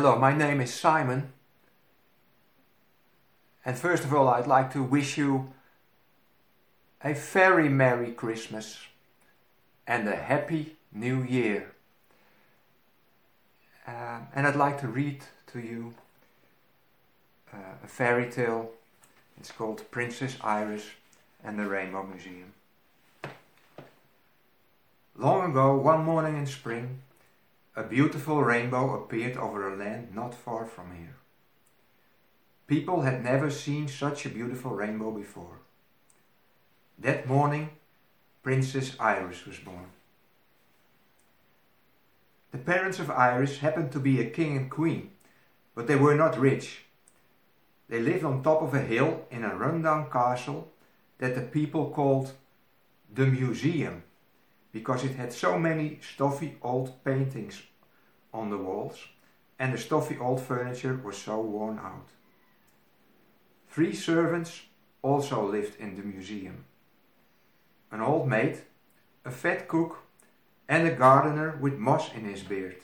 Hello, my name is Simon. And first of all, I'd like to wish you a very Merry Christmas and a Happy New Year. Uh, and I'd like to read to you uh, a fairy tale. It's called Princess Iris and the Rainbow Museum. Long ago, one morning in spring, a beautiful rainbow appeared over a land not far from here. People had never seen such a beautiful rainbow before. That morning, Princess Iris was born. The parents of Iris happened to be a king and queen, but they were not rich. They lived on top of a hill in a rundown castle that the people called the museum because it had so many stuffy old paintings on the walls and the stuffy old furniture was so worn out. Three servants also lived in the museum. An old maid, a fat cook, and a gardener with moss in his beard.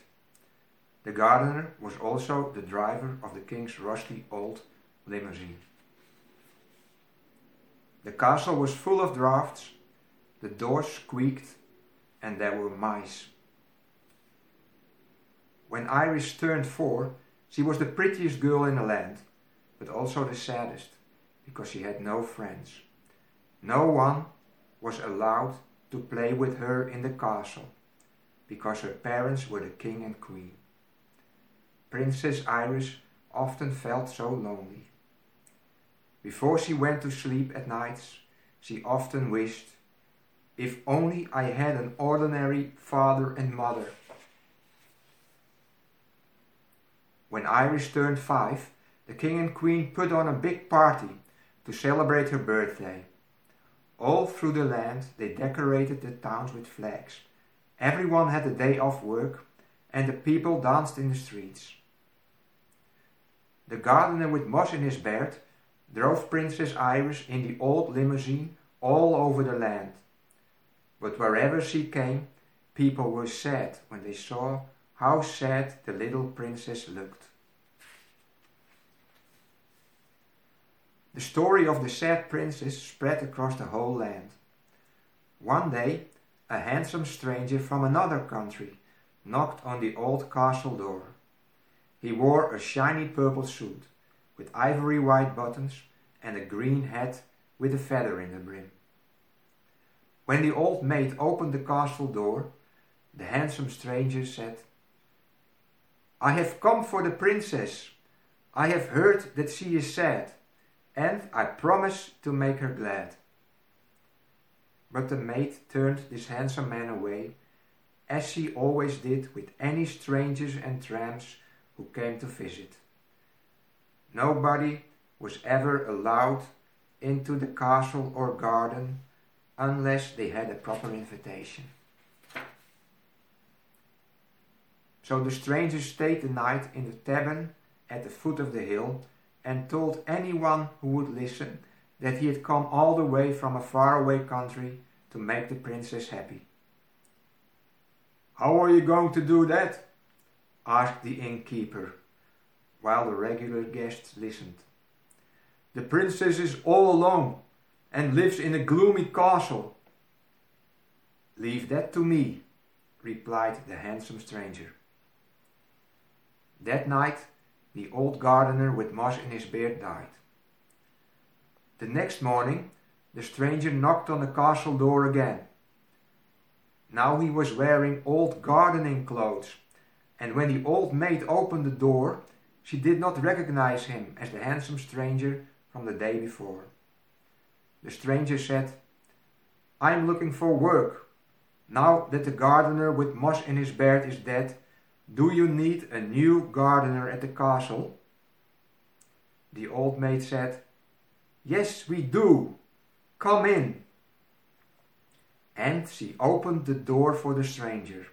The gardener was also the driver of the king's rusty old limousine. The castle was full of drafts, the doors squeaked, and there were mice. When Iris turned four, she was the prettiest girl in the land, but also the saddest, because she had no friends. No one was allowed to play with her in the castle, because her parents were the king and queen. Princess Iris often felt so lonely. Before she went to sleep at nights, she often wished if only I had an ordinary father and mother. When Iris turned five, the king and queen put on a big party to celebrate her birthday. All through the land they decorated the towns with flags. Everyone had a day off work and the people danced in the streets. The gardener with moss in his beard drove Princess Iris in the old limousine all over the land. But wherever she came, people were sad when they saw how sad the little princess looked. The story of the sad princess spread across the whole land. One day, a handsome stranger from another country knocked on the old castle door. He wore a shiny purple suit with ivory white buttons and a green hat with a feather in the brim. When the old maid opened the castle door, the handsome stranger said, I have come for the princess. I have heard that she is sad, and I promise to make her glad. But the maid turned this handsome man away, as she always did with any strangers and tramps who came to visit. Nobody was ever allowed into the castle or garden unless they had a proper invitation. So the stranger stayed the night in the tavern at the foot of the hill and told anyone who would listen that he had come all the way from a faraway country to make the princess happy. How are you going to do that? asked the innkeeper, while the regular guests listened. The princess is all alone and lives in a gloomy castle. Leave that to me, replied the handsome stranger. That night, the old gardener with moss in his beard died. The next morning, the stranger knocked on the castle door again. Now he was wearing old gardening clothes, and when the old maid opened the door, she did not recognize him as the handsome stranger from the day before. The stranger said, I am looking for work. Now that the gardener with moss in his beard is dead, do you need a new gardener at the castle? The old maid said, Yes, we do. Come in. And she opened the door for the stranger.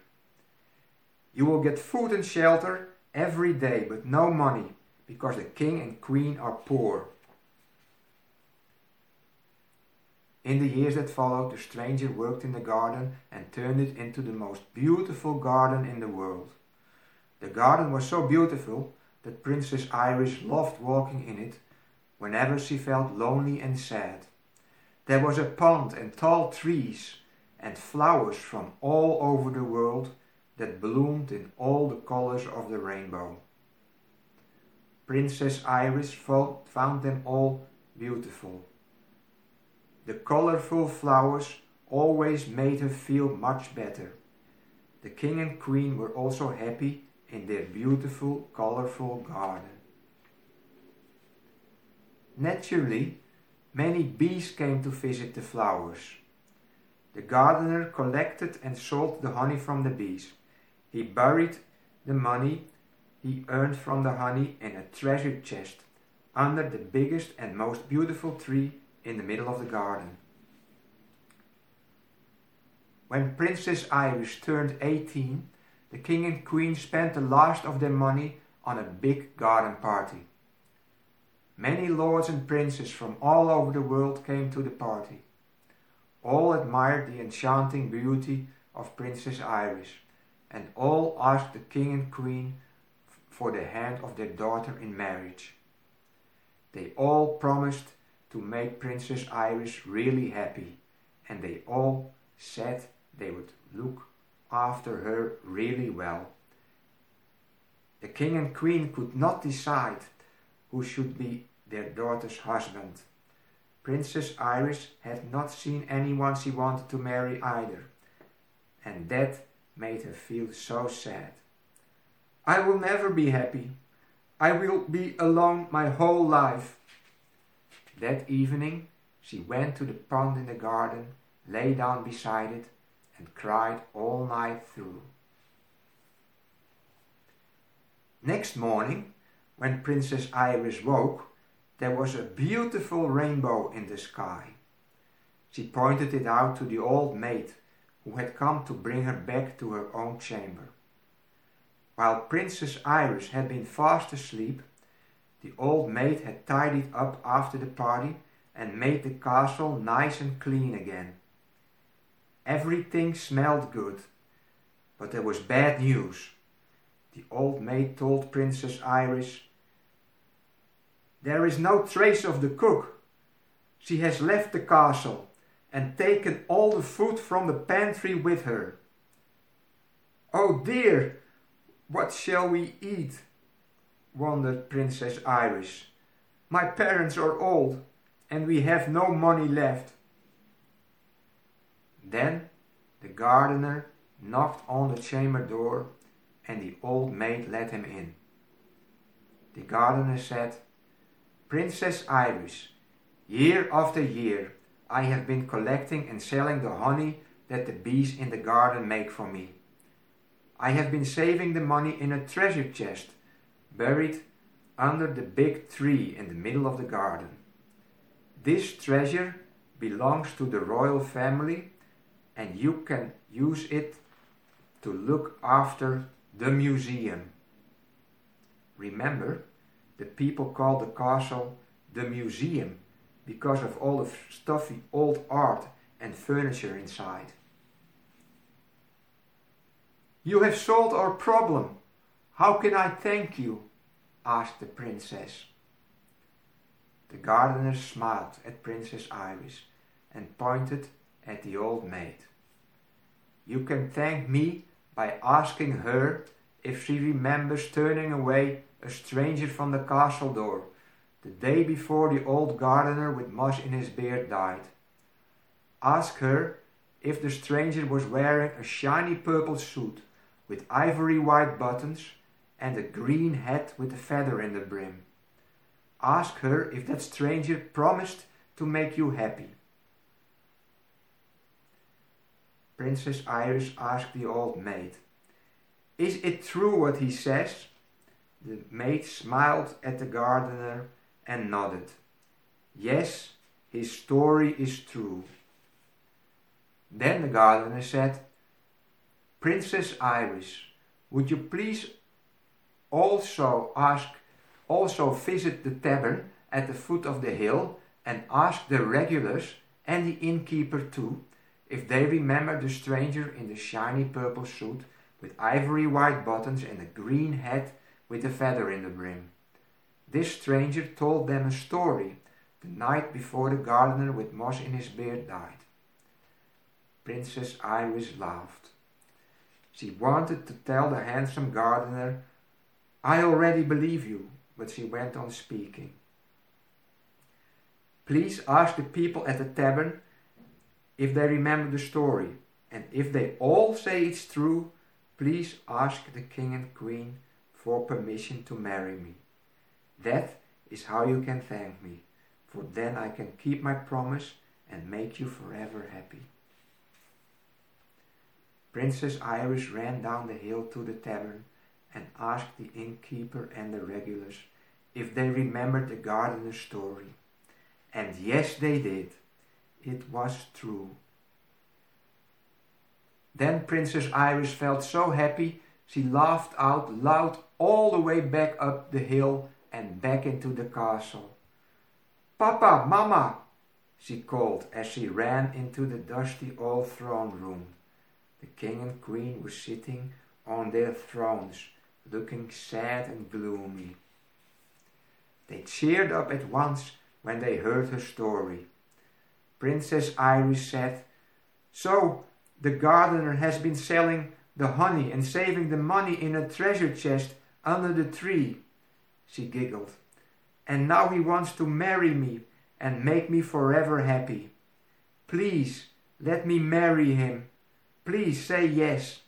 You will get food and shelter every day, but no money, because the king and queen are poor. In the years that followed, the stranger worked in the garden and turned it into the most beautiful garden in the world. The garden was so beautiful that Princess Iris loved walking in it whenever she felt lonely and sad. There was a pond and tall trees and flowers from all over the world that bloomed in all the colors of the rainbow. Princess Iris found them all beautiful. The colorful flowers always made her feel much better. The king and queen were also happy in their beautiful, colorful garden. Naturally, many bees came to visit the flowers. The gardener collected and sold the honey from the bees. He buried the money he earned from the honey in a treasure chest under the biggest and most beautiful tree in the middle of the garden. When Princess Iris turned 18, the king and queen spent the last of their money on a big garden party. Many lords and princes from all over the world came to the party. All admired the enchanting beauty of Princess Iris, and all asked the king and queen for the hand of their daughter in marriage. They all promised to make Princess Iris really happy, and they all said they would look after her really well. The king and queen could not decide who should be their daughter's husband. Princess Iris had not seen anyone she wanted to marry either, and that made her feel so sad. I will never be happy. I will be alone my whole life. That evening she went to the pond in the garden, lay down beside it, and cried all night through. Next morning, when Princess Iris woke, there was a beautiful rainbow in the sky. She pointed it out to the old maid who had come to bring her back to her own chamber. While Princess Iris had been fast asleep, the old maid had tidied up after the party and made the castle nice and clean again. Everything smelled good, but there was bad news. The old maid told Princess Iris, There is no trace of the cook. She has left the castle and taken all the food from the pantry with her. Oh dear, what shall we eat? Wondered Princess Iris. My parents are old and we have no money left. Then the gardener knocked on the chamber door and the old maid let him in. The gardener said, Princess Iris, year after year I have been collecting and selling the honey that the bees in the garden make for me. I have been saving the money in a treasure chest buried under the big tree in the middle of the garden. This treasure belongs to the royal family and you can use it to look after the museum. Remember, the people call the castle the museum because of all the stuffy old art and furniture inside. You have solved our problem. How can I thank you? asked the princess. The gardener smiled at Princess Iris and pointed at the old maid. You can thank me by asking her if she remembers turning away a stranger from the castle door the day before the old gardener with moss in his beard died. Ask her if the stranger was wearing a shiny purple suit with ivory white buttons and a green hat with a feather in the brim. Ask her if that stranger promised to make you happy. Princess Iris asked the old maid, Is it true what he says? The maid smiled at the gardener and nodded. Yes, his story is true. Then the gardener said, Princess Iris, would you please also ask, also visit the tavern at the foot of the hill and ask the regulars and the innkeeper too if they remember the stranger in the shiny purple suit with ivory white buttons and a green hat with a feather in the brim. This stranger told them a story the night before the gardener with moss in his beard died. Princess Iris laughed. She wanted to tell the handsome gardener, I already believe you, but she went on speaking. Please ask the people at the tavern if they remember the story, and if they all say it's true, please ask the king and queen for permission to marry me. That is how you can thank me, for then I can keep my promise and make you forever happy. Princess Iris ran down the hill to the tavern and asked the innkeeper and the regulars if they remembered the gardener's story. And yes, they did. It was true. Then Princess Iris felt so happy she laughed out loud all the way back up the hill and back into the castle. Papa, Mama, she called as she ran into the dusty old throne room. The king and queen were sitting on their thrones, looking sad and gloomy. They cheered up at once when they heard her story. Princess Iris said, So, the gardener has been selling the honey and saving the money in a treasure chest under the tree. She giggled. And now he wants to marry me and make me forever happy. Please, let me marry him. Please say yes.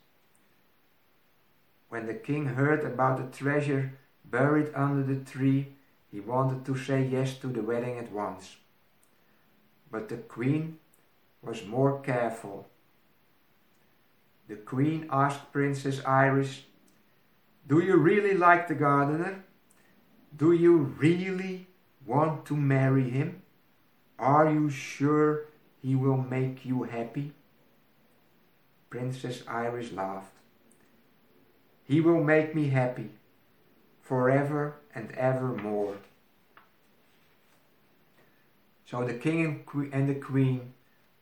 When the king heard about the treasure buried under the tree, he wanted to say yes to the wedding at once. But the queen was more careful. The queen asked Princess Iris, Do you really like the gardener? Do you really want to marry him? Are you sure he will make you happy? Princess Iris laughed. He will make me happy, forever and evermore. So the king and the queen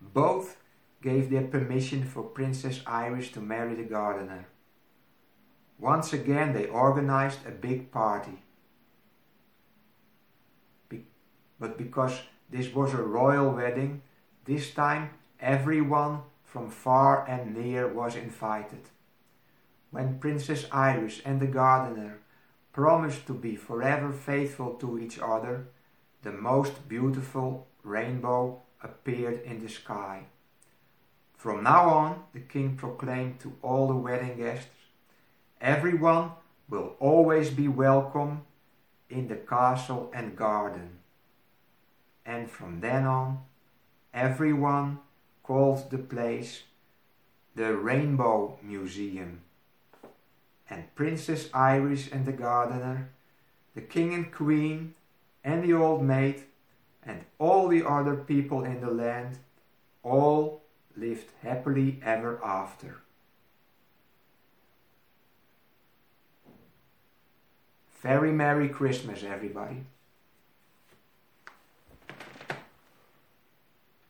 both gave their permission for Princess Iris to marry the gardener. Once again, they organized a big party. But because this was a royal wedding, this time everyone from far and near was invited. When Princess Iris and the gardener promised to be forever faithful to each other, the most beautiful rainbow appeared in the sky. From now on, the king proclaimed to all the wedding guests, everyone will always be welcome in the castle and garden. And from then on, everyone called the place the Rainbow Museum. And Princess Iris and the gardener, the king and queen, and the old maid, and all the other people in the land, all lived happily ever after. Very Merry Christmas, everybody.